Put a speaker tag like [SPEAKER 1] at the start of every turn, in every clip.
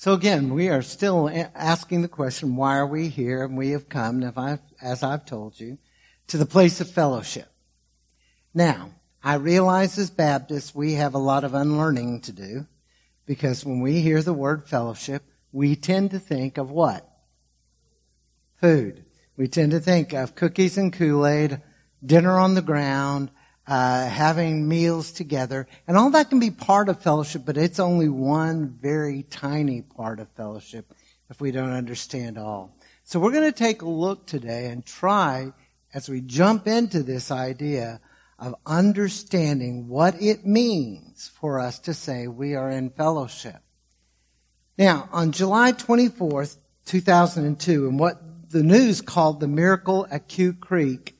[SPEAKER 1] So again, we are still asking the question, why are we here? And we have come, as I've told you, to the place of fellowship. Now, I realize as Baptists, we have a lot of unlearning to do because when we hear the word fellowship, we tend to think of what? Food. We tend to think of cookies and Kool-Aid, dinner on the ground, uh, having meals together, and all that can be part of fellowship, but it's only one very tiny part of fellowship if we don't understand all. So we're going to take a look today and try, as we jump into this idea of understanding what it means for us to say we are in fellowship. Now, on July 24th, 2002, in what the news called the miracle at Quecreek,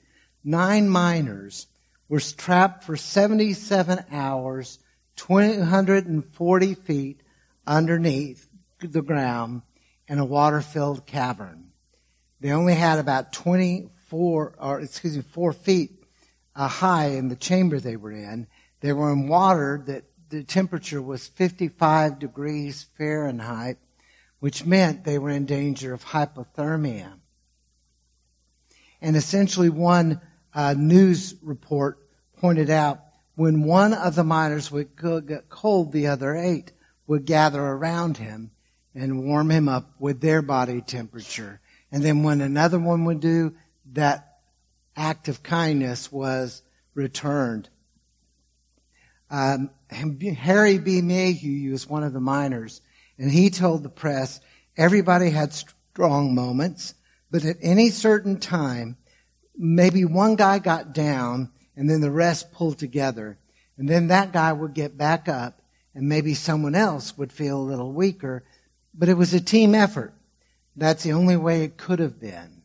[SPEAKER 1] nine miners were trapped for 77 hours, 240 feet underneath the ground in a water-filled cavern. They only had about 24, or excuse me, four feet uh, high in the chamber they were in. They were in water that the temperature was 55 degrees Fahrenheit, which meant they were in danger of hypothermia. And essentially one uh, news report pointed out when one of the miners would get cold, the other eight would gather around him and warm him up with their body temperature. And then when another one would do, that act of kindness was returned. Um, Harry B. Mayhugh was one of the miners, and he told the press everybody had strong moments, but at any certain time, maybe one guy got down and then the rest pulled together. And then that guy would get back up and maybe someone else would feel a little weaker, but it was a team effort. That's the only way it could have been.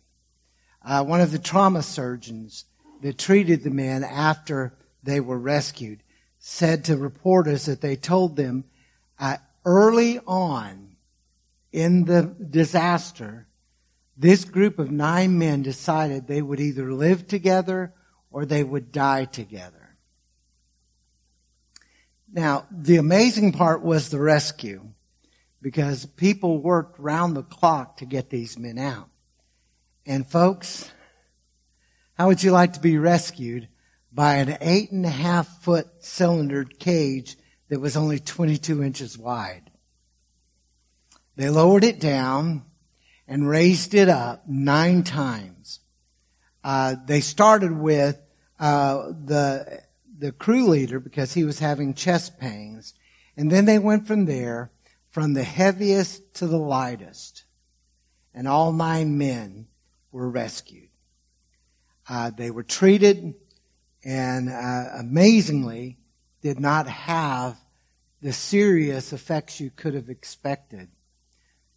[SPEAKER 1] Uh, one of the trauma surgeons that treated the men after they were rescued said to reporters that they told them uh, early on in the disaster, this group of nine men decided they would either live together or they would die together. Now, the amazing part was the rescue because people worked round the clock to get these men out. And folks, how would you like to be rescued by an eight and a half foot cylindered cage that was only 22 inches wide? They lowered it down and raised it up nine times. Uh, they started with uh, the the crew leader because he was having chest pains, and then they went from there, from the heaviest to the lightest, and all nine men were rescued. Uh, they were treated, and uh, amazingly, did not have the serious effects you could have expected.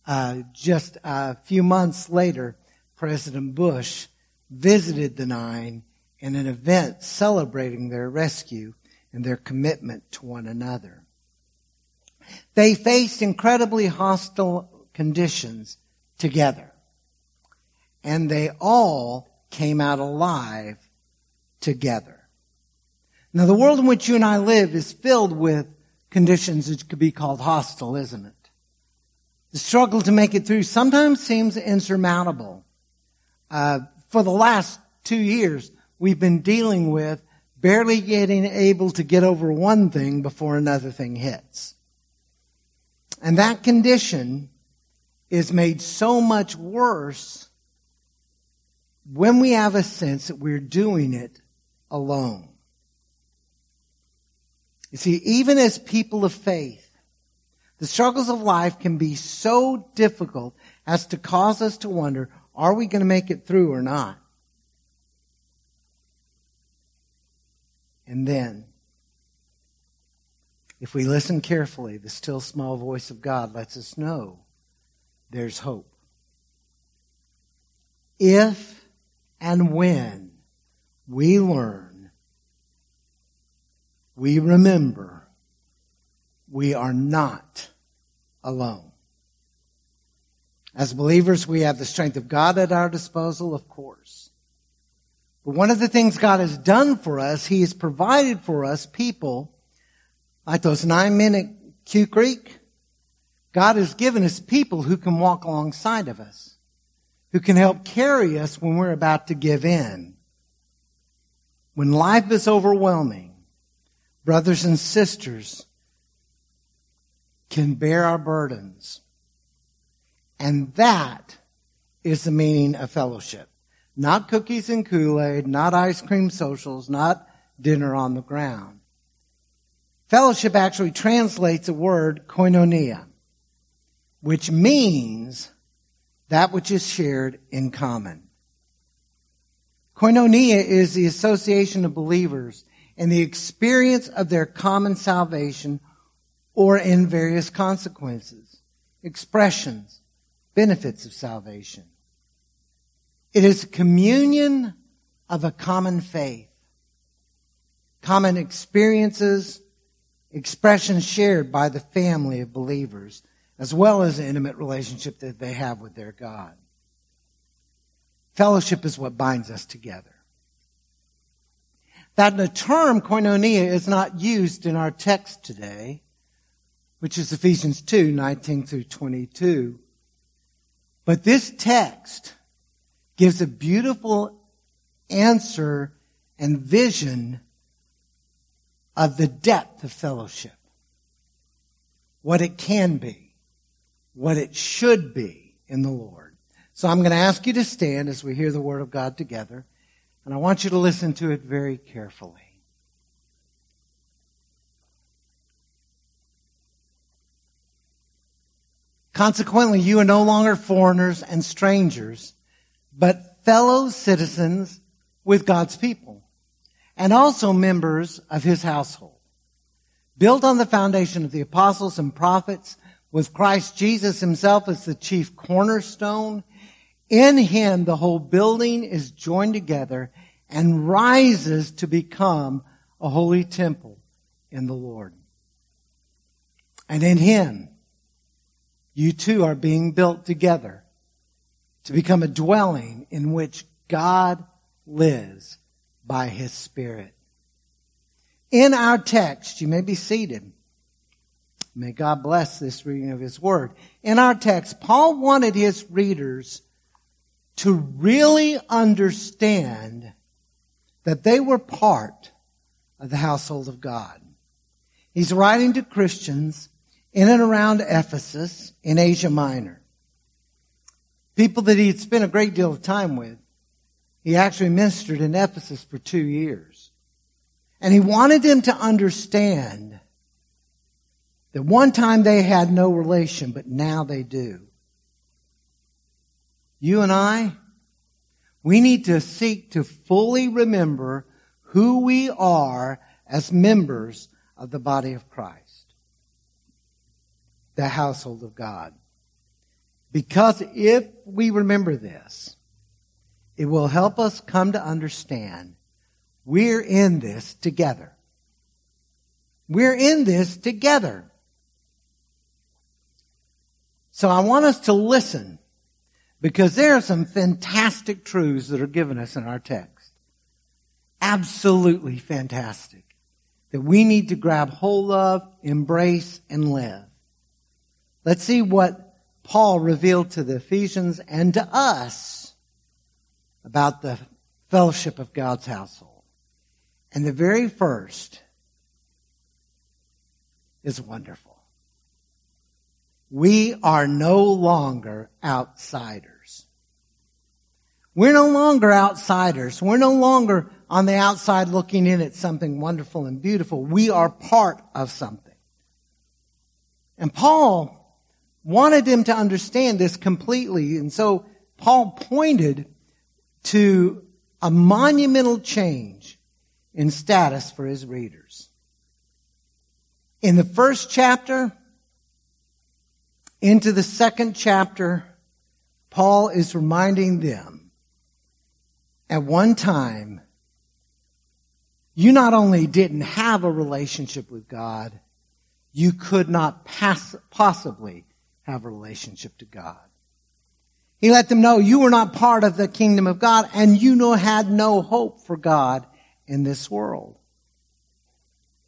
[SPEAKER 1] Uh, just a few months later, President Bush visited the nine in an event celebrating their rescue and their commitment to one another. They faced incredibly hostile conditions together, and they all came out alive together. Now, the world in which you and I live is filled with conditions that could be called hostile, isn't it? The struggle to make it through sometimes seems insurmountable. Uh, for the last two years, we've been dealing with barely getting able to get over one thing before another thing hits. And that condition is made so much worse when we have a sense that we're doing it alone. You see, even as people of faith, the struggles of life can be so difficult as to cause us to wonder, are we going to make it through or not? And then, if we listen carefully, the still small voice of God lets us know there's hope. If and when we learn, we remember we are not alone. As believers, we have the strength of God at our disposal, of course. But one of the things God has done for us, He has provided for us people like those nine men at Quecreek. God has given us people who can walk alongside of us, who can help carry us when we're about to give in. When life is overwhelming, brothers and sisters can bear our burdens. And that is the meaning of fellowship. Not cookies and Kool-Aid, not ice cream socials, not dinner on the ground. Fellowship actually translates a word koinonia, which means that which is shared in common. Koinonia is the association of believers and the experience of their common salvation or in various consequences, expressions, benefits of salvation. It is communion of a common faith, common experiences, expressions shared by the family of believers, as well as the intimate relationship that they have with their God. Fellowship is what binds us together. That the term koinonia is not used in our text today, which is Ephesians 2, 19 through 22. But this text gives a beautiful answer and vision of the depth of fellowship. What it can be. What it should be in the Lord. So I'm going to ask you to stand as we hear the Word of God together. And I want you to listen to it very carefully. Consequently, you are no longer foreigners and strangers, but fellow citizens with God's people and also members of his household. Built on the foundation of the apostles and prophets with Christ Jesus himself as the chief cornerstone. In him, the whole building is joined together and rises to become a holy temple in the Lord. And in him, you too are being built together to become a dwelling in which God lives by his Spirit. In our text, you may be seated. May God bless this reading of his word. In our text, Paul wanted his readers to really understand that they were part of the household of God. He's writing to Christians in and around Ephesus in Asia Minor people that he had spent a great deal of time with. He actually ministered in Ephesus for two years. And he wanted them to understand that one time they had no relation, but now they do. You and I, we need to seek to fully remember who we are as members of the body of Christ, the household of God. Because if we remember this, it will help us come to understand we're in this together. We're in this together. So I want us to listen because there are some fantastic truths that are given us in our text. Absolutely fantastic. That we need to grab hold of, embrace, and live. Let's see what Paul revealed to the Ephesians and to us about the fellowship of God's household. And the very first is wonderful. We are no longer outsiders. We're no longer outsiders. We're no longer on the outside looking in at something wonderful and beautiful. We are part of something. And Paul wanted them to understand this completely. And so Paul pointed to a monumental change in status for his readers. In the first chapter, into the second chapter, Paul is reminding them at one time, you not only didn't have a relationship with God, you could not pass, possibly have a relationship to God. He let them know you were not part of the kingdom of God and you know had no hope for God in this world.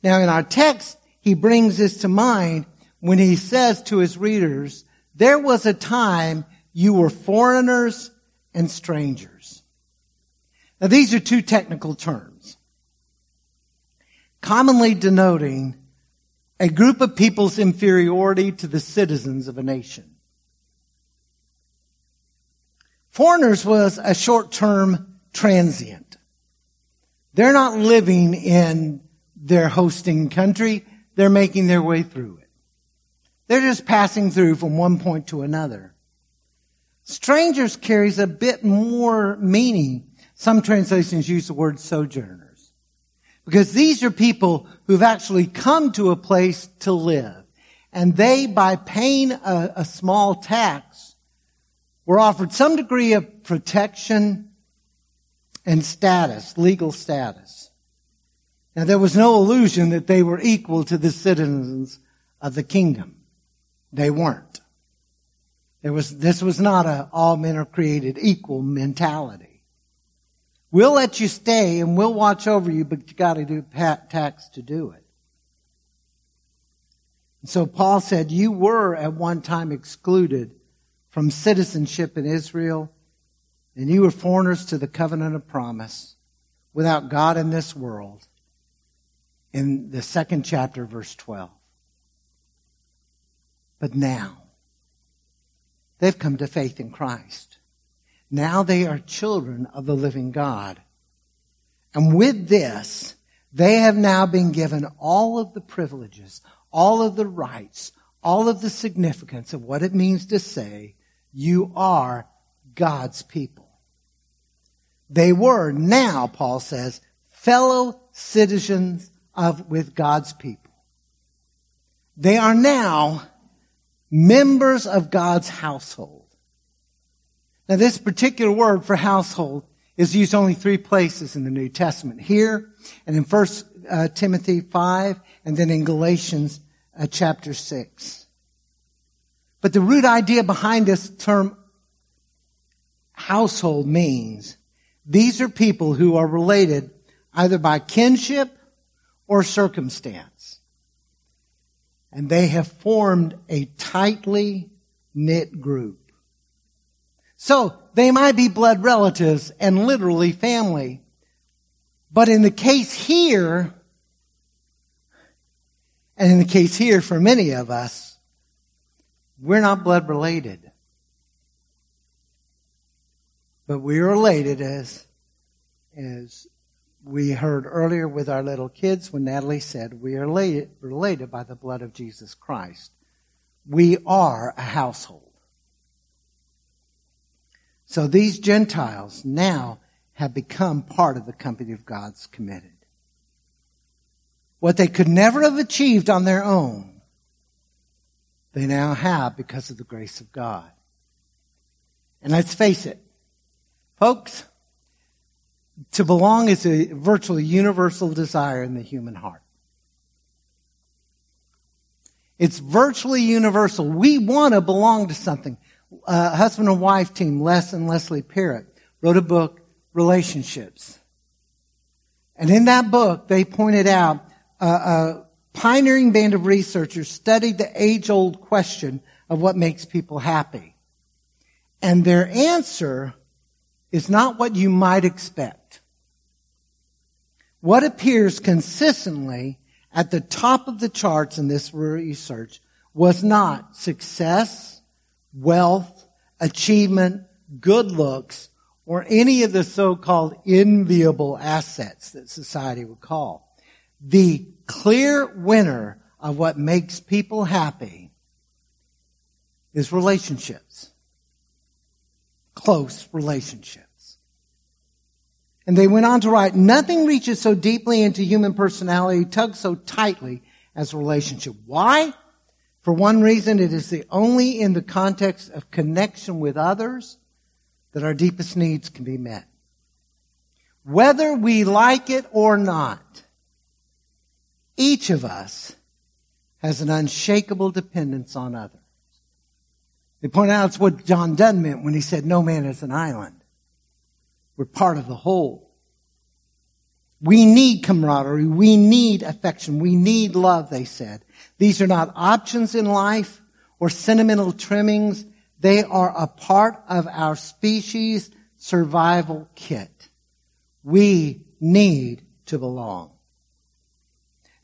[SPEAKER 1] Now in our text, he brings this to mind when he says to his readers, there was a time you were foreigners and strangers. Now these are two technical terms, commonly denoting a group of people's inferiority to the citizens of a nation. Foreigners was a short-term transient. They're not living in their hosting country. They're making their way through it. They're just passing through from one point to another. Strangers carries a bit more meaning. Some translations use the word sojourners. Because these are people who've actually come to a place to live. And they, by paying a, a small tax, were offered some degree of protection and status, legal status. Now there was no illusion that they were equal to the citizens of the kingdom. They weren't. There was, this was not a all men are created equal mentality. We'll let you stay and we'll watch over you, but you gotta do tax to do it. so Paul said, you were at one time excluded from citizenship in Israel and you were foreigners to the covenant of promise without God in this world in the second chapter, verse 12. But now, they've come to faith in Christ. Now they are children of the living God. And with this, they have now been given all of the privileges, all of the rights, all of the significance of what it means to say, you are God's people. They were now, Paul says, fellow citizens of, with God's people. They are now members of God's household. Now this particular word for household is used only three places in the New Testament. Here and in 1 uh, Timothy 5 and then in Galatians uh, chapter 6. But the root idea behind this term household means these are people who are related either by kinship or circumstance. And they have formed a tightly knit group. So they might be blood relatives and literally family. But in the case here, and in the case here for many of us, we're not blood related. But we are related as, as we heard earlier with our little kids when Natalie said, we are related by the blood of Jesus Christ. We are a household. So these Gentiles now have become part of the company of God's committed. What they could never have achieved on their own, they now have because of the grace of God. And let's face it, Folks, to belong is a virtually universal desire in the human heart. It's virtually universal. We want to belong to something. Uh, husband and wife team, Les and Leslie Parrott, wrote a book, Relationships. And in that book, they pointed out uh, a pioneering band of researchers studied the age-old question of what makes people happy. And their answer is not what you might expect. What appears consistently at the top of the charts in this research was not success, wealth, achievement, good looks, or any of the so-called enviable assets that society would call. The clear winner of what makes people happy is relationships close relationships. And they went on to write, nothing reaches so deeply into human personality, tugs so tightly as a relationship. Why? For one reason, it is the only in the context of connection with others that our deepest needs can be met. Whether we like it or not, each of us has an unshakable dependence on others. They point out it's what John Donne meant when he said, no man is an island. We're part of the whole. We need camaraderie. We need affection. We need love, they said. These are not options in life or sentimental trimmings. They are a part of our species survival kit. We need to belong.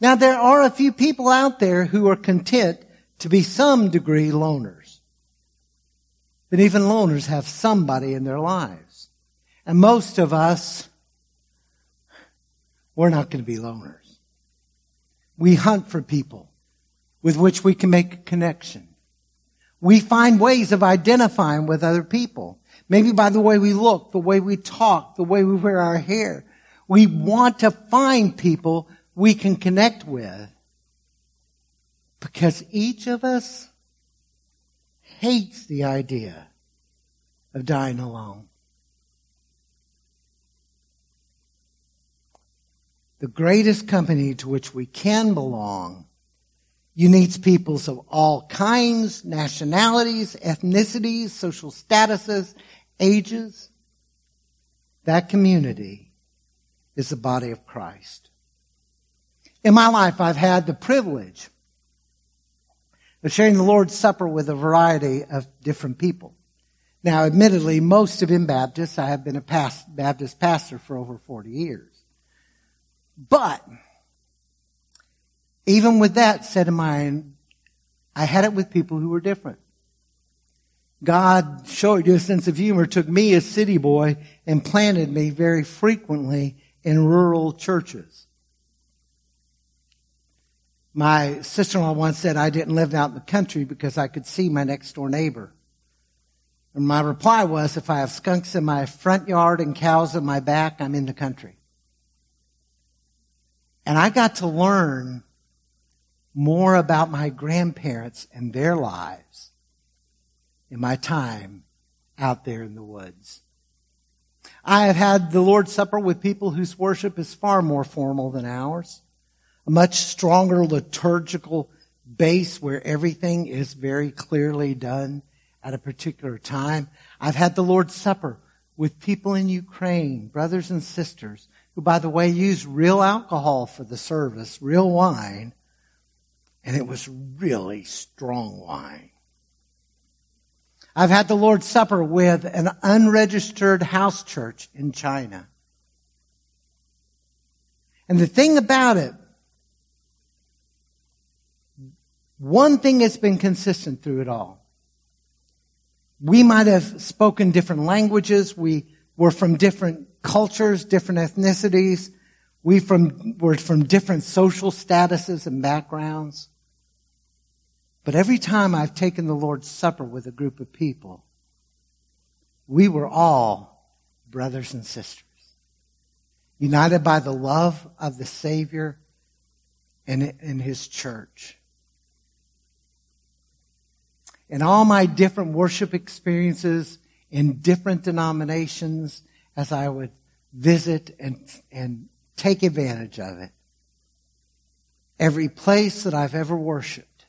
[SPEAKER 1] Now there are a few people out there who are content to be some degree loners. But even loners have somebody in their lives. And most of us, we're not going to be loners. We hunt for people with which we can make a connection. We find ways of identifying with other people. Maybe by the way we look, the way we talk, the way we wear our hair. We want to find people we can connect with because each of us hates the idea of dying alone. The greatest company to which we can belong unites peoples of all kinds, nationalities, ethnicities, social statuses, ages. That community is the body of Christ. In my life, I've had the privilege of sharing the Lord's Supper with a variety of different people. Now, admittedly, most have been Baptists. I have been a past, Baptist pastor for over 40 years. But, even with that set in mind, I had it with people who were different. God showed you a sense of humor, took me, a city boy, and planted me very frequently in rural churches. My sister-in-law once said I didn't live out in the country because I could see my next door neighbor. And my reply was, if I have skunks in my front yard and cows in my back, I'm in the country. And I got to learn more about my grandparents and their lives in my time out there in the woods. I have had the Lord's Supper with people whose worship is far more formal than ours. A much stronger liturgical base where everything is very clearly done at a particular time. I've had the Lord's Supper with people in Ukraine, brothers and sisters, who, by the way, used real alcohol for the service, real wine, and it was really strong wine. I've had the Lord's Supper with an unregistered house church in China. And the thing about it, one thing has been consistent through it all. We might have spoken different languages. We were from different cultures, different ethnicities. We from, were from different social statuses and backgrounds. But every time I've taken the Lord's Supper with a group of people, we were all brothers and sisters, united by the love of the Savior and in His church in all my different worship experiences in different denominations as I would visit and, and take advantage of it. Every place that I've ever worshiped,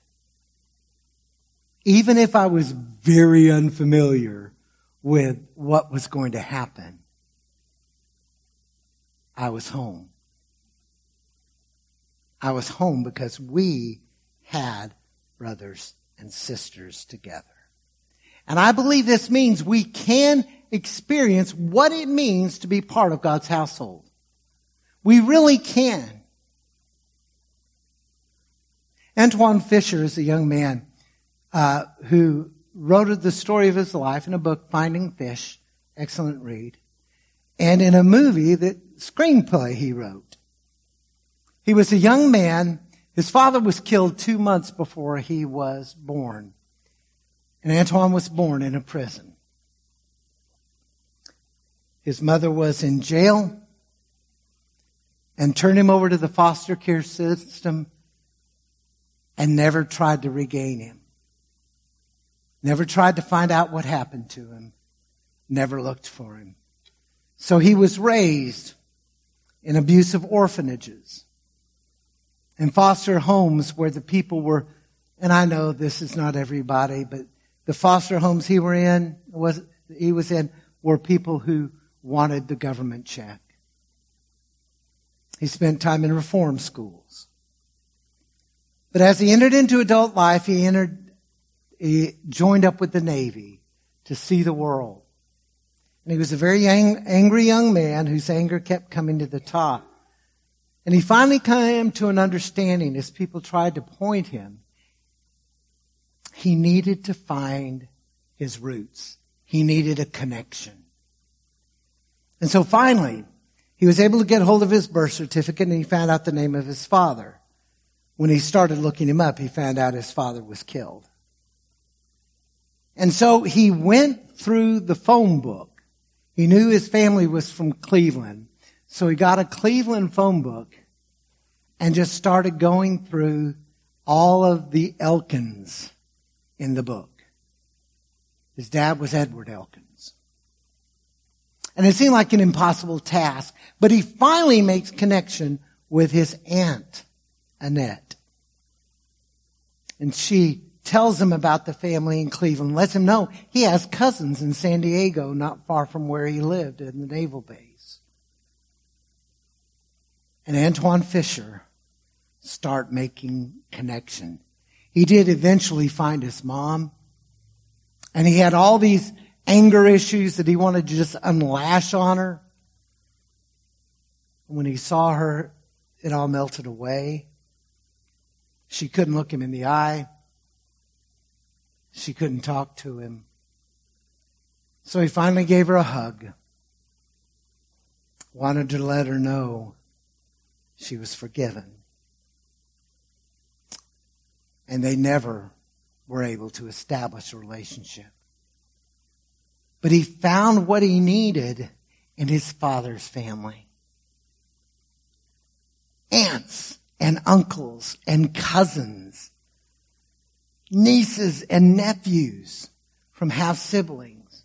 [SPEAKER 1] even if I was very unfamiliar with what was going to happen, I was home. I was home because we had brothers and sisters together. And I believe this means we can experience what it means to be part of God's household. We really can. Antwone Fisher is a young man uh, who wrote the story of his life in a book, Finding Fish, excellent read, and in a movie that screenplay he wrote. He was a young man his father was killed two months before he was born. And Antwone was born in a prison. His mother was in jail and turned him over to the foster care system and never tried to regain him. Never tried to find out what happened to him. Never looked for him. So he was raised in abusive orphanages and foster homes where the people were, and I know this is not everybody, but the foster homes he were in was he was in were people who wanted the government check. He spent time in reform schools. But as he entered into adult life, he entered, he joined up with the Navy to see the world. And he was a very ang- angry young man whose anger kept coming to the top. And he finally came to an understanding as people tried to point him. He needed to find his roots. He needed a connection. And so finally, he was able to get hold of his birth certificate and he found out the name of his father. When he started looking him up, he found out his father was killed. And so he went through the phone book. He knew his family was from Cleveland. So he got a Cleveland phone book and just started going through all of the Elkins in the book. His dad was Edward Elkins. And it seemed like an impossible task, but he finally makes connection with his aunt, Annette. And she tells him about the family in Cleveland, lets him know he has cousins in San Diego, not far from where he lived in the naval base. And Antwone Fisher start making connection. He did eventually find his mom. And he had all these anger issues that he wanted to just unlash on her. When he saw her, it all melted away. She couldn't look him in the eye. She couldn't talk to him. So he finally gave her a hug. Wanted to let her know she was forgiven. And they never were able to establish a relationship. But he found what he needed in his father's family. Aunts and uncles and cousins, nieces and nephews from half siblings.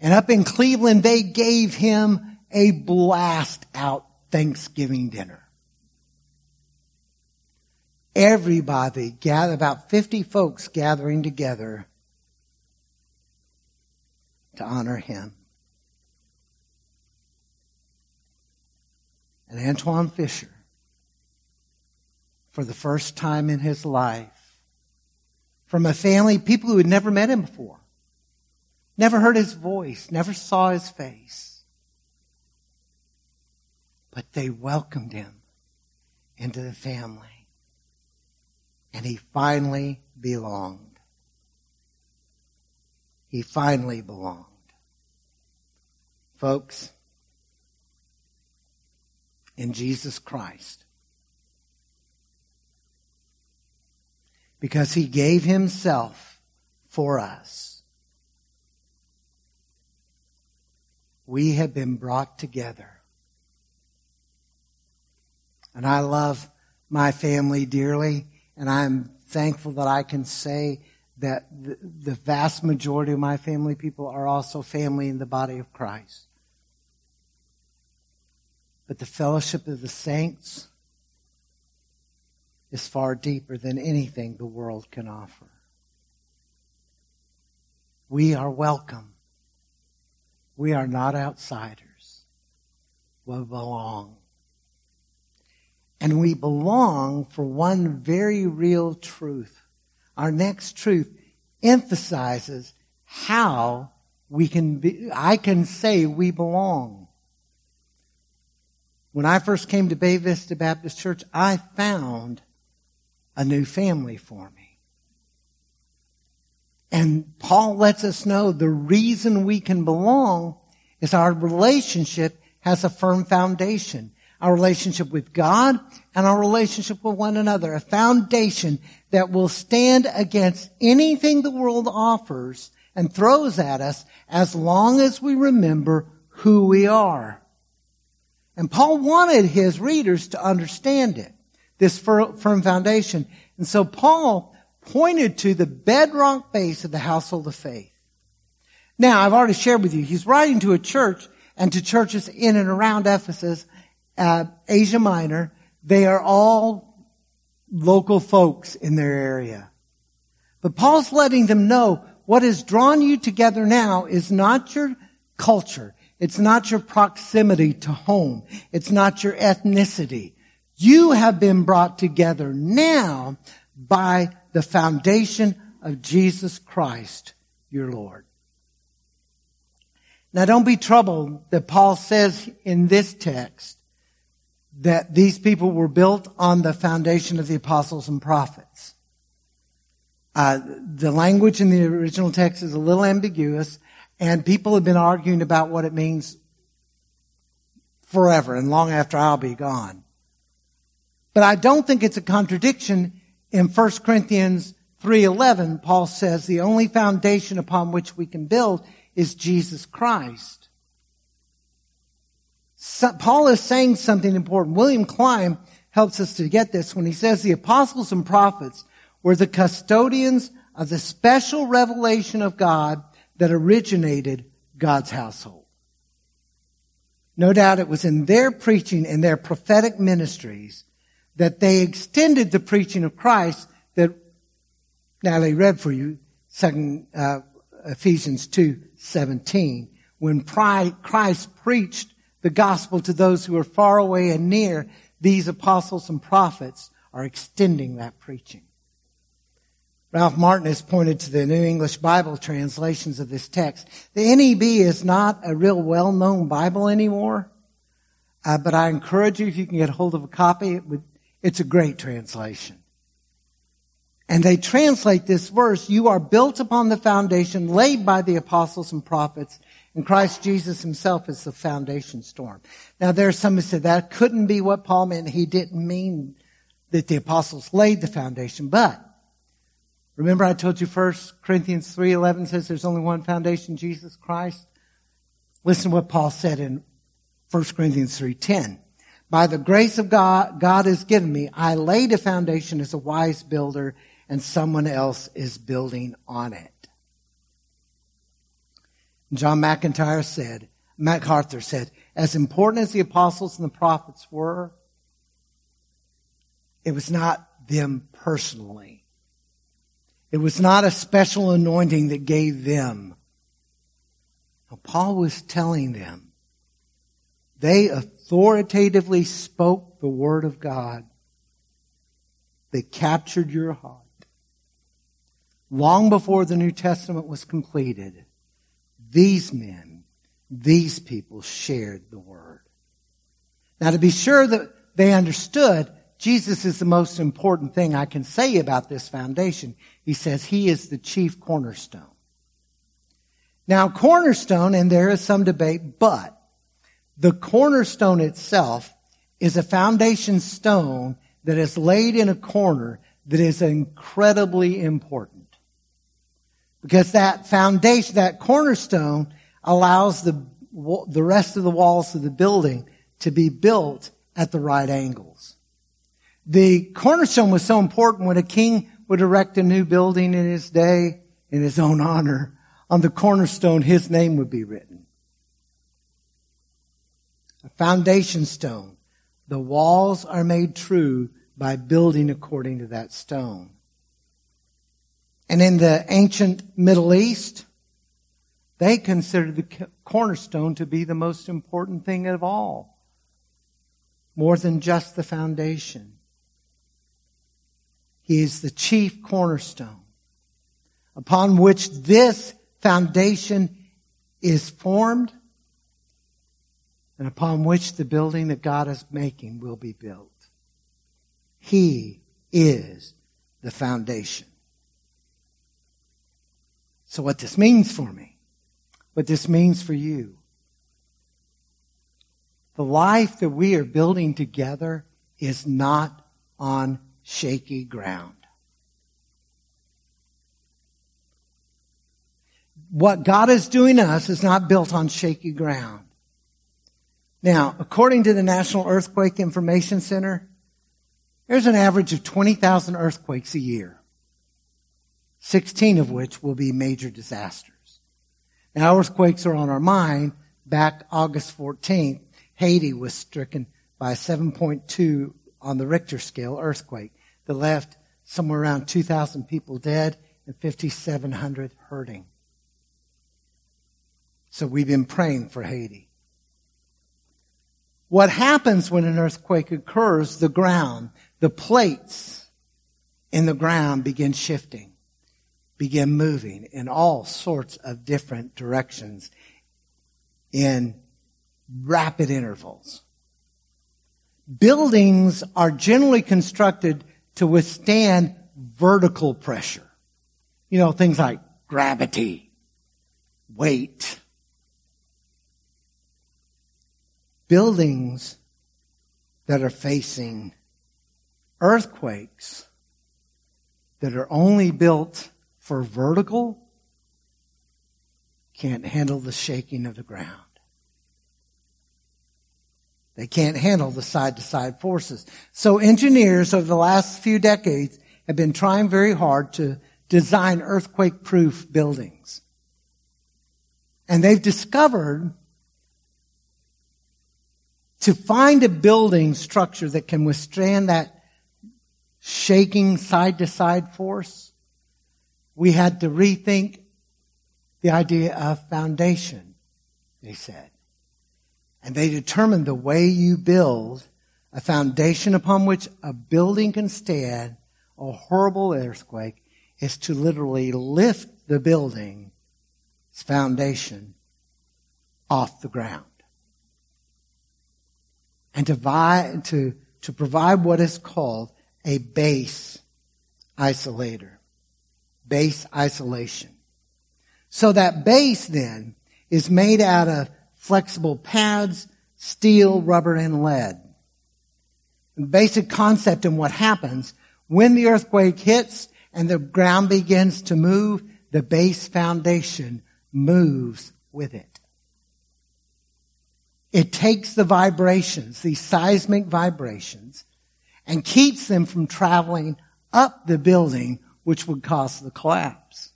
[SPEAKER 1] And up in Cleveland, they gave him a blast out Thanksgiving dinner everybody gather about 50 folks gathering together to honor him. And Antwone Fisher, for the first time in his life, from a family, people who had never met him before, never heard his voice, never saw his face, but they welcomed him into the family and he finally belonged. He finally belonged. Folks, in Jesus Christ, because he gave himself for us, we have been brought together. And I love my family dearly. And I'm thankful that I can say that the, vast majority of my family people are also family in the body of Christ. But the fellowship of the saints is far deeper than anything the world can offer. We are welcome. We are not outsiders. We belong. And we belong for one very real truth. Our next truth emphasizes how we can be, I can say we belong. When I first came to Bay Vista Baptist Church, I found a new family for me. And Paul lets us know the reason we can belong is our relationship has a firm foundation our relationship with God and our relationship with one another, a foundation that will stand against anything the world offers and throws at us as long as we remember who we are. And Paul wanted his readers to understand it, this firm foundation. And so Paul pointed to the bedrock base of the household of faith. Now, I've already shared with you, he's writing to a church and to churches in and around Ephesus uh, Asia Minor, they are all local folks in their area. But Paul's letting them know what has drawn you together now is not your culture. It's not your proximity to home. It's not your ethnicity. You have been brought together now by the foundation of Jesus Christ, your Lord. Now don't be troubled that Paul says in this text that these people were built on the foundation of the apostles and prophets. Uh, the language in the original text is a little ambiguous, and people have been arguing about what it means forever and long after I'll be gone. But I don't think it's a contradiction in 1 Corinthians 3:11 Paul says the only foundation upon which we can build is Jesus Christ. So, Paul is saying something important. William Klein helps us to get this when he says the apostles and prophets were the custodians of the special revelation of God that originated God's household. No doubt it was in their preaching and their prophetic ministries that they extended the preaching of Christ that Natalie read for you, second uh, Ephesians two seventeen, when Christ preached the gospel to those who are far away and near. These apostles and prophets are extending that preaching. Ralph Martin has pointed to the New English Bible translations of this text. The NEB is not a real well-known Bible anymore, uh, but I encourage you if you can get hold of a copy. It would, it's a great translation. And they translate this verse, you are built upon the foundation laid by the apostles and prophets, and Christ Jesus himself is the foundation stone. Now there are some who said that couldn't be what Paul meant. He didn't mean that the apostles laid the foundation, but Remember I told you 1 Corinthians 3.11 says there's only one foundation, Jesus Christ? Listen to what Paul said in 1 Corinthians 3.10. By the grace of God, God has given me, I laid a foundation as a wise builder and someone else is building on it. John McIntyre said, MacArthur said, as important as the apostles and the prophets were, it was not them personally it was not a special anointing that gave them. Now, Paul was telling them they authoritatively spoke the word of God. They captured your heart. Long before the New Testament was completed, these men, these people shared the word. Now to be sure that they understood, Jesus is the most important thing I can say about this foundation. He says he is the chief cornerstone. Now, cornerstone, and there is some debate, but the cornerstone itself is a foundation stone that is laid in a corner that is incredibly important. Because that foundation, that cornerstone allows the, the rest of the walls of the building to be built at the right angles. The cornerstone was so important when a king would erect a new building in his day in his own honor. On the cornerstone, his name would be written. A foundation stone. The walls are made true by building according to that stone. And in the ancient Middle East, they considered the cornerstone to be the most important thing of all. More than just the foundation. He is the chief cornerstone upon which this foundation is formed and upon which the building that God is making will be built. He is the foundation. So what this means for me, what this means for you, the life that we are building together is not on shaky ground. What God is doing us is not built on shaky ground. Now, according to the National Earthquake Information Center, there's an average of 20,000 earthquakes a year, 16 of which will be major disasters. Now, earthquakes are on our mind. Back August 14th, Haiti was stricken by a 7.2 on the Richter scale earthquake that left somewhere around 2,000 people dead and 5,700 hurting. So we've been praying for Haiti. What happens when an earthquake occurs? The ground, the plates in the ground begin shifting, begin moving in all sorts of different directions in rapid intervals. Buildings are generally constructed to withstand vertical pressure. You know, things like gravity, weight. Buildings that are facing earthquakes that are only built for vertical can't handle the shaking of the ground. They can't handle the side to side forces. So engineers over the last few decades have been trying very hard to design earthquake proof buildings. And they've discovered to find a building structure that can withstand that shaking side to side force, we had to rethink the idea of foundation, they said. And they determined the way you build a foundation upon which a building can stand a horrible earthquake is to literally lift the building's foundation off the ground. And to, to, to provide what is called a base isolator. Base isolation. So that base then is made out of flexible pads, steel, rubber, and lead. The basic concept in what happens when the earthquake hits and the ground begins to move, the base foundation moves with it. It takes the vibrations, these seismic vibrations, and keeps them from traveling up the building, which would cause the collapse.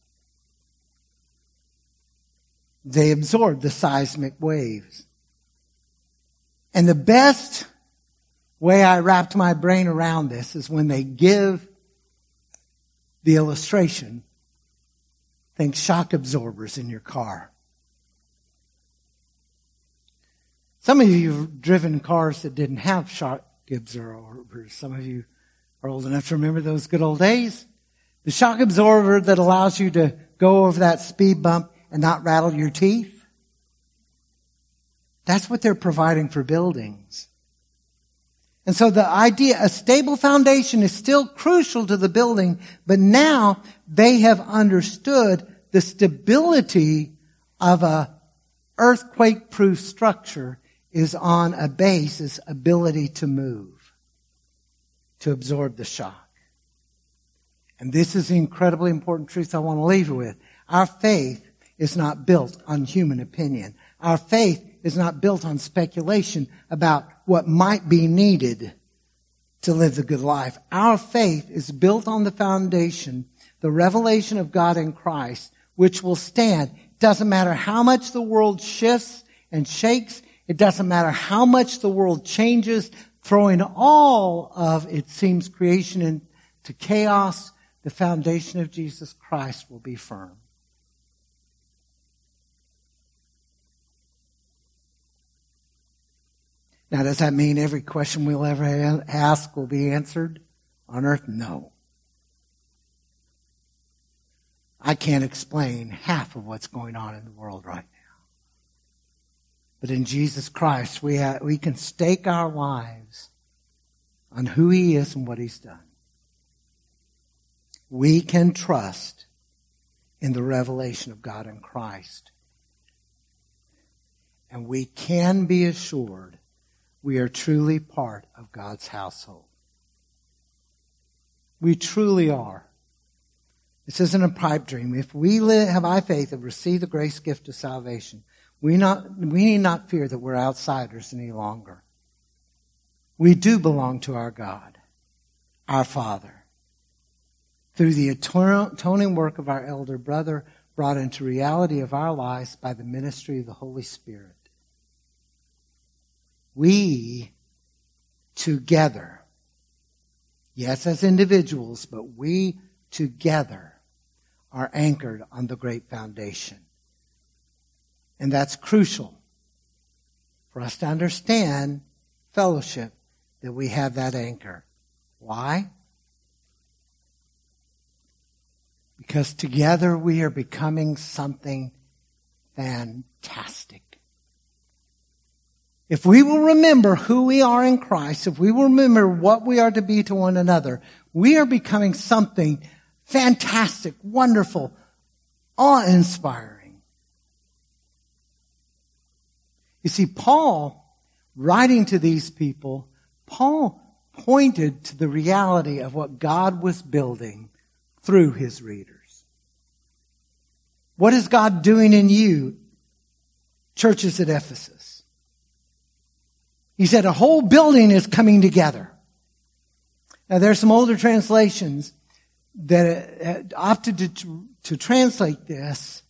[SPEAKER 1] They absorb the seismic waves. And the best way I wrapped my brain around this is when they give the illustration. Think shock absorbers in your car. Some of you have driven cars that didn't have shock absorbers. Some of you are old enough to remember those good old days. The shock absorber that allows you to go over that speed bump and not rattle your teeth. That's what they're providing for buildings. And so the idea, a stable foundation is still crucial to the building, but now they have understood the stability of a earthquake proof structure is on a base's ability to move, to absorb the shock. And this is the incredibly important truth I want to leave you with. Our faith is not built on human opinion. Our faith is not built on speculation about what might be needed to live the good life. Our faith is built on the foundation, the revelation of God in Christ, which will stand. It doesn't matter how much the world shifts and shakes. It doesn't matter how much the world changes, throwing all of, it seems, creation into chaos. The foundation of Jesus Christ will be firm. Now, does that mean every question we'll ever ask will be answered on earth? No. I can't explain half of what's going on in the world right now. But in Jesus Christ, we, have, we can stake our lives on who He is and what He's done. We can trust in the revelation of God in Christ. And we can be assured we are truly part of God's household. We truly are. This isn't a pipe dream. If we live, have I faith and receive the grace gift of salvation, we, not, we need not fear that we're outsiders any longer. We do belong to our God, our Father. Through the atoning work of our elder brother, brought into reality of our lives by the ministry of the Holy Spirit we together, yes, as individuals, but we together are anchored on the great foundation. And that's crucial for us to understand fellowship that we have that anchor. Why? Because together we are becoming something fantastic. If we will remember who we are in Christ, if we will remember what we are to be to one another, we are becoming something fantastic, wonderful, awe-inspiring. You see, Paul, writing to these people, Paul pointed to the reality of what God was building through his readers. What is God doing in you, churches at Ephesus? He said a whole building is coming together. Now there are some older translations that uh, opted to, to translate this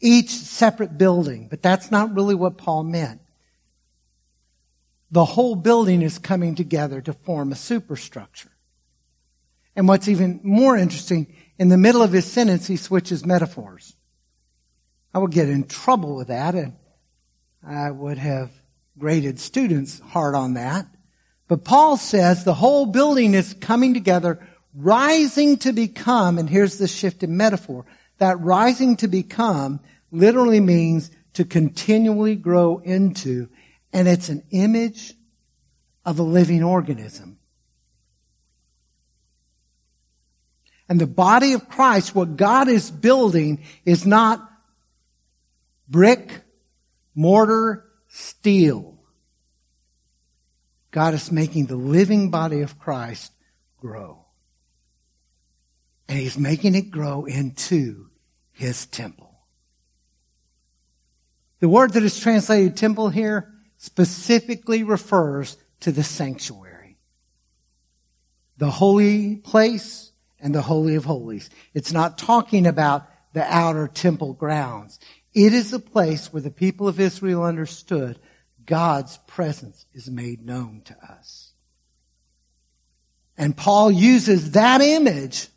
[SPEAKER 1] each separate building, but that's not really what Paul meant. The whole building is coming together to form a superstructure. And what's even more interesting, in the middle of his sentence, he switches metaphors. I would get in trouble with that, and I would have graded students hard on that. But Paul says the whole building is coming together, rising to become, and here's the shift in metaphor, that rising to become literally means to continually grow into, and it's an image of a living organism. And the body of Christ, what God is building is not brick, mortar, steel. God is making the living body of Christ grow. And He's making it grow into His temple. The word that is translated temple here specifically refers to the sanctuary. The holy place and the holy of holies. It's not talking about the outer temple grounds. It is a place where the people of Israel understood God's presence is made known to us. And Paul uses that image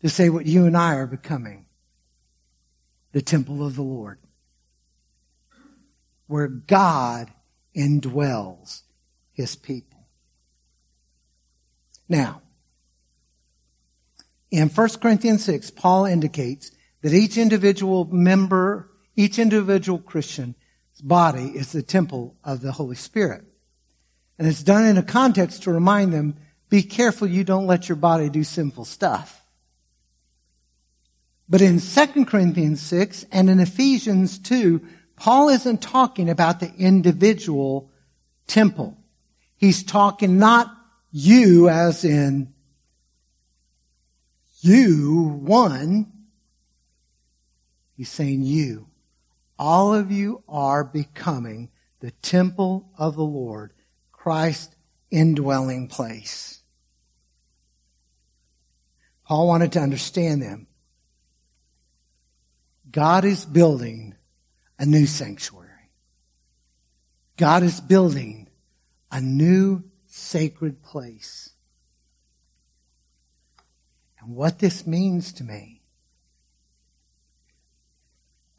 [SPEAKER 1] to say what you and I are becoming. The temple of the Lord. Where God indwells his people. Now, in 1 Corinthians 6, Paul indicates that each individual member, each individual Christian's body is the temple of the Holy Spirit. And it's done in a context to remind them, be careful you don't let your body do sinful stuff. But in 2 Corinthians 6 and in Ephesians 2, Paul isn't talking about the individual temple. He's talking not you as in you, one, He's saying you. All of you are becoming the temple of the Lord, Christ's indwelling place. Paul wanted to understand them. God is building a new sanctuary. God is building a new sacred place. And what this means to me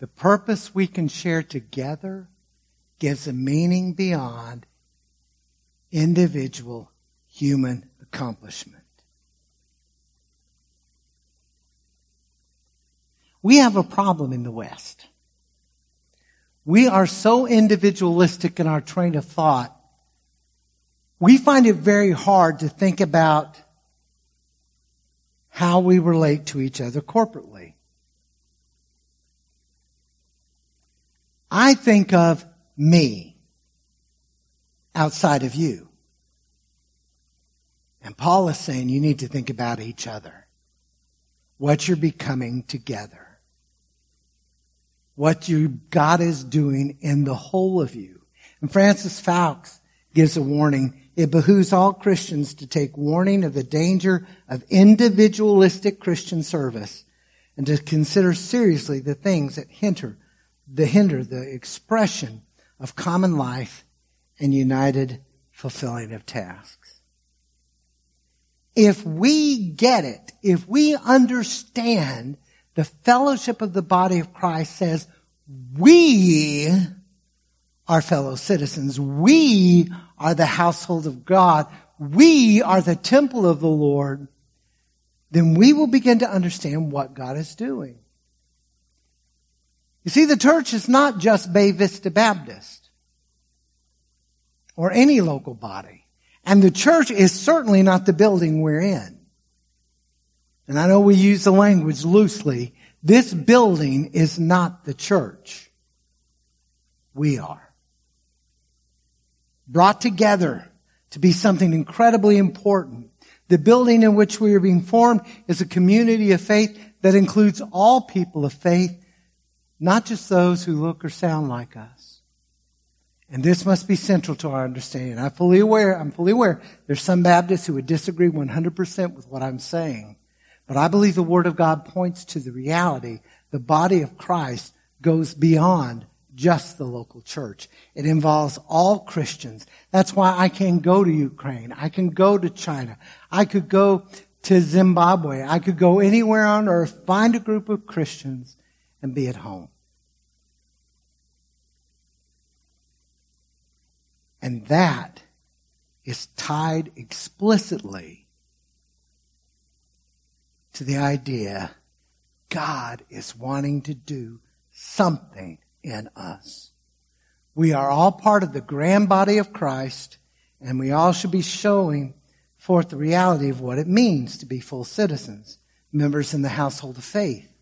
[SPEAKER 1] the purpose we can share together gives a meaning beyond individual human accomplishment. We have a problem in the West. We are so individualistic in our train of thought. We find it very hard to think about how we relate to each other corporately. I think of me outside of you. And Paul is saying you need to think about each other. What you're becoming together. What you, God is doing in the whole of you. And Francis Foulkes gives a warning. It behooves all Christians to take warning of the danger of individualistic Christian service and to consider seriously the things that hinder the hinder the expression of common life and united fulfilling of tasks. If we get it, if we understand the fellowship of the body of Christ says we are fellow citizens, we are the household of God, we are the temple of the Lord, then we will begin to understand what God is doing. You see, the church is not just Bay Vista Baptist or any local body. And the church is certainly not the building we're in. And I know we use the language loosely. This building is not the church. We are. Brought together to be something incredibly important. The building in which we are being formed is a community of faith that includes all people of faith, not just those who look or sound like us. And this must be central to our understanding. I'm fully aware, I'm fully aware there's some Baptists who would disagree 100% with what I'm saying. But I believe the Word of God points to the reality the body of Christ goes beyond just the local church. It involves all Christians. That's why I can go to Ukraine. I can go to China. I could go to Zimbabwe. I could go anywhere on earth, find a group of Christians, and be at home. And that is tied explicitly to the idea God is wanting to do something in us. We are all part of the grand body of Christ, and we all should be showing forth the reality of what it means to be full citizens, members in the household of faith.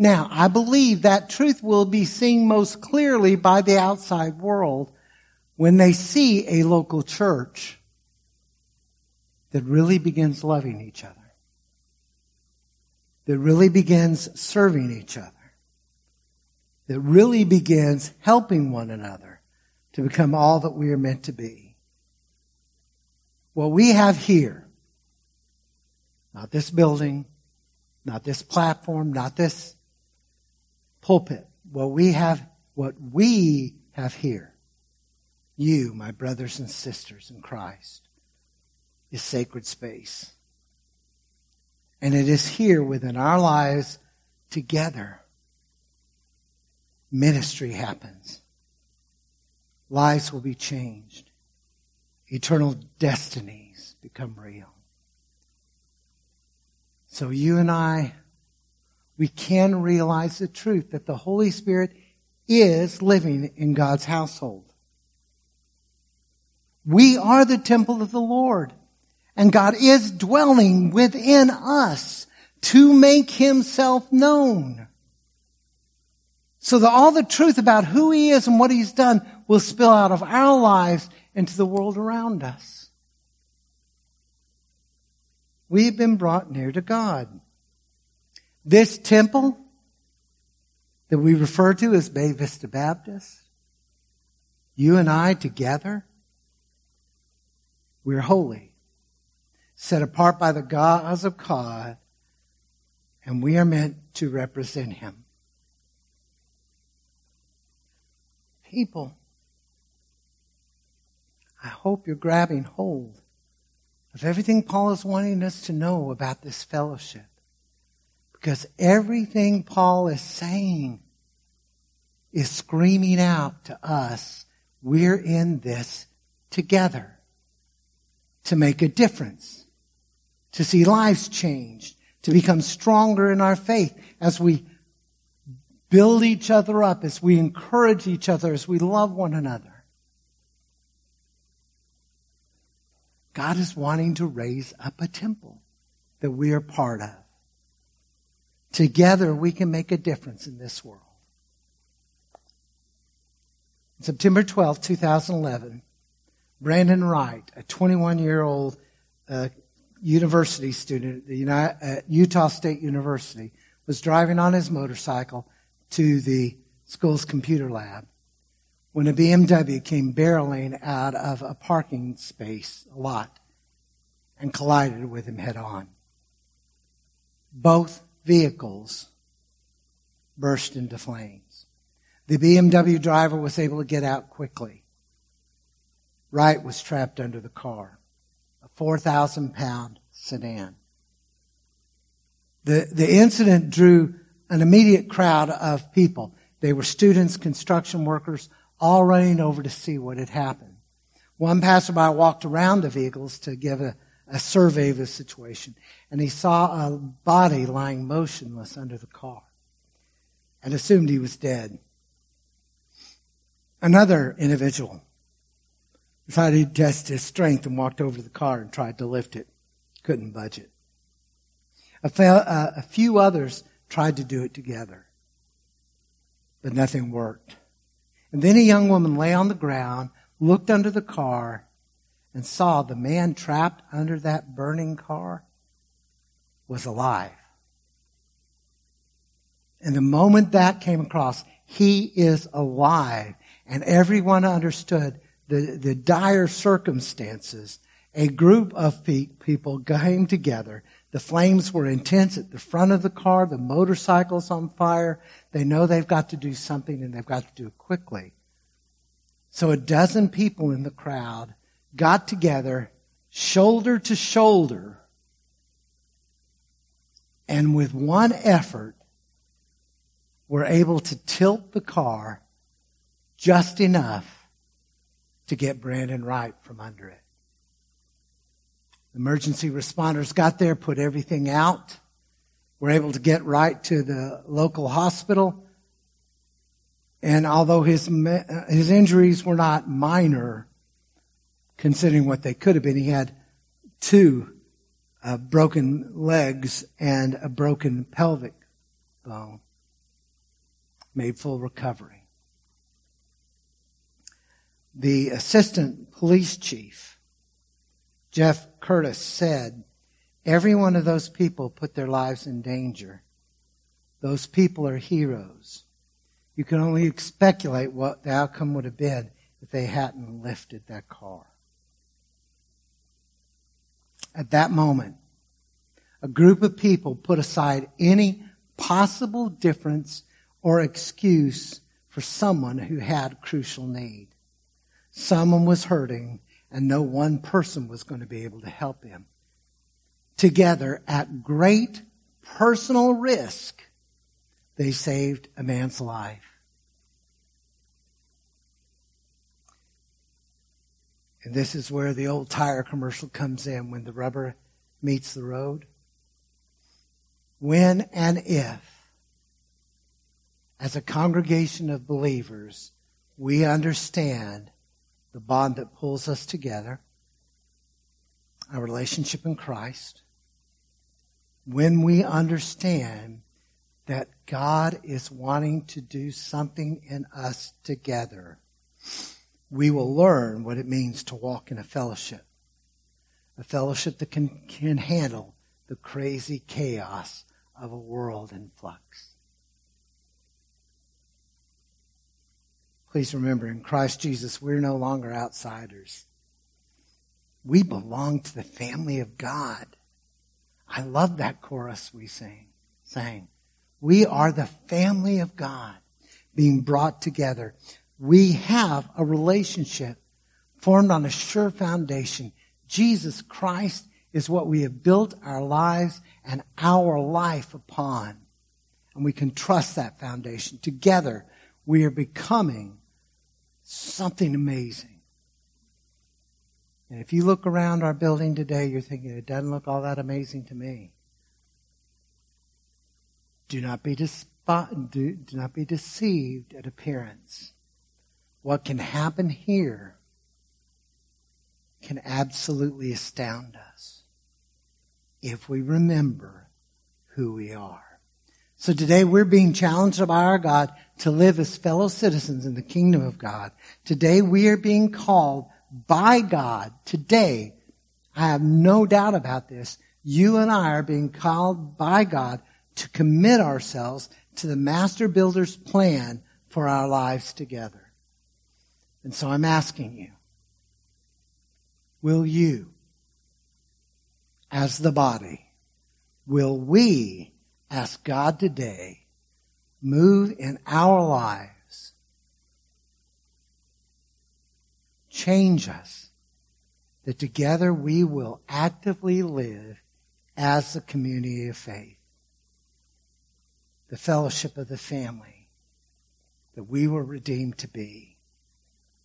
[SPEAKER 1] Now, I believe that truth will be seen most clearly by the outside world when they see a local church that really begins loving each other, that really begins serving each other that really begins helping one another to become all that we are meant to be. What we have here, not this building, not this platform, not this pulpit, what we have, what we have here, you, my brothers and sisters in Christ, is sacred space. And it is here within our lives together ministry happens. Lives will be changed. Eternal destinies become real. So you and I, we can realize the truth that the Holy Spirit is living in God's household. We are the temple of the Lord, and God is dwelling within us to make himself known. So that all the truth about who he is and what he's done will spill out of our lives into the world around us. We've been brought near to God. This temple that we refer to as Bay Vista Baptist, you and I together, we're holy, set apart by the gods of God, and we are meant to represent Him. people. I hope you're grabbing hold of everything Paul is wanting us to know about this fellowship. Because everything Paul is saying is screaming out to us, we're in this together to make a difference, to see lives changed, to become stronger in our faith as we build each other up, as we encourage each other, as we love one another. God is wanting to raise up a temple that we are part of. Together we can make a difference in this world. On September 12, 2011, Brandon Wright, a 21 year old uh, university student at United, uh, Utah State University, was driving on his motorcycle to the school's computer lab when a BMW came barreling out of a parking space, lot, and collided with him head on. Both vehicles burst into flames. The BMW driver was able to get out quickly. Wright was trapped under the car, a 4,000 pound sedan. The, the incident drew an immediate crowd of people. They were students, construction workers, all running over to see what had happened. One passerby walked around the vehicles to give a, a survey of the situation, and he saw a body lying motionless under the car and assumed he was dead. Another individual decided to test his strength and walked over to the car and tried to lift it. Couldn't budge it. A, a few others tried to do it together, but nothing worked. And then a young woman lay on the ground, looked under the car, and saw the man trapped under that burning car was alive. And the moment that came across, he is alive. And everyone understood the, the dire circumstances. A group of people came together. The flames were intense at the front of the car. The motorcycle's on fire. They know they've got to do something and they've got to do it quickly. So a dozen people in the crowd got together, shoulder to shoulder, and with one effort were able to tilt the car just enough to get Brandon Wright from under it. Emergency responders got there, put everything out, were able to get right to the local hospital. And although his, his injuries were not minor, considering what they could have been, he had two uh, broken legs and a broken pelvic bone. Made full recovery the assistant police chief, Jeff Curtis, said, Every one of those people put their lives in danger. Those people are heroes. You can only speculate what the outcome would have been if they hadn't lifted that car. At that moment, a group of people put aside any possible difference or excuse for someone who had crucial need. Someone was hurting and no one person was going to be able to help him. Together, at great personal risk, they saved a man's life. And this is where the old tire commercial comes in when the rubber meets the road. When and if, as a congregation of believers, we understand the bond that pulls us together, our relationship in Christ, when we understand that God is wanting to do something in us together, we will learn what it means to walk in a fellowship. A fellowship that can, can handle the crazy chaos of a world in flux. Please remember, in Christ Jesus, we're no longer outsiders. We belong to the family of God. I love that chorus we sang. sang. We are the family of God being brought together. We have a relationship formed on a sure foundation. Jesus Christ is what we have built our lives and our life upon. And we can trust that foundation. Together, we are becoming something amazing. And if you look around our building today, you're thinking, it doesn't look all that amazing to me. Do not be, do, do not be deceived at appearance. What can happen here can absolutely astound us if we remember who we are. So today we're being challenged by our God to live as fellow citizens in the kingdom of God. Today we are being called by God. Today, I have no doubt about this. You and I are being called by God to commit ourselves to the master builder's plan for our lives together. And so I'm asking you, will you, as the body, will we ask God today move in our lives, change us, that together we will actively live as the community of faith, the fellowship of the family that we were redeemed to be.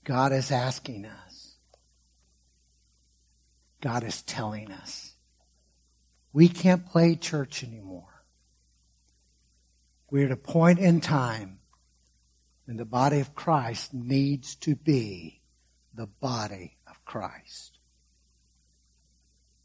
[SPEAKER 1] God is asking us. God is telling us. We can't play church anymore. We're at a point in time when the body of Christ needs to be the body of Christ.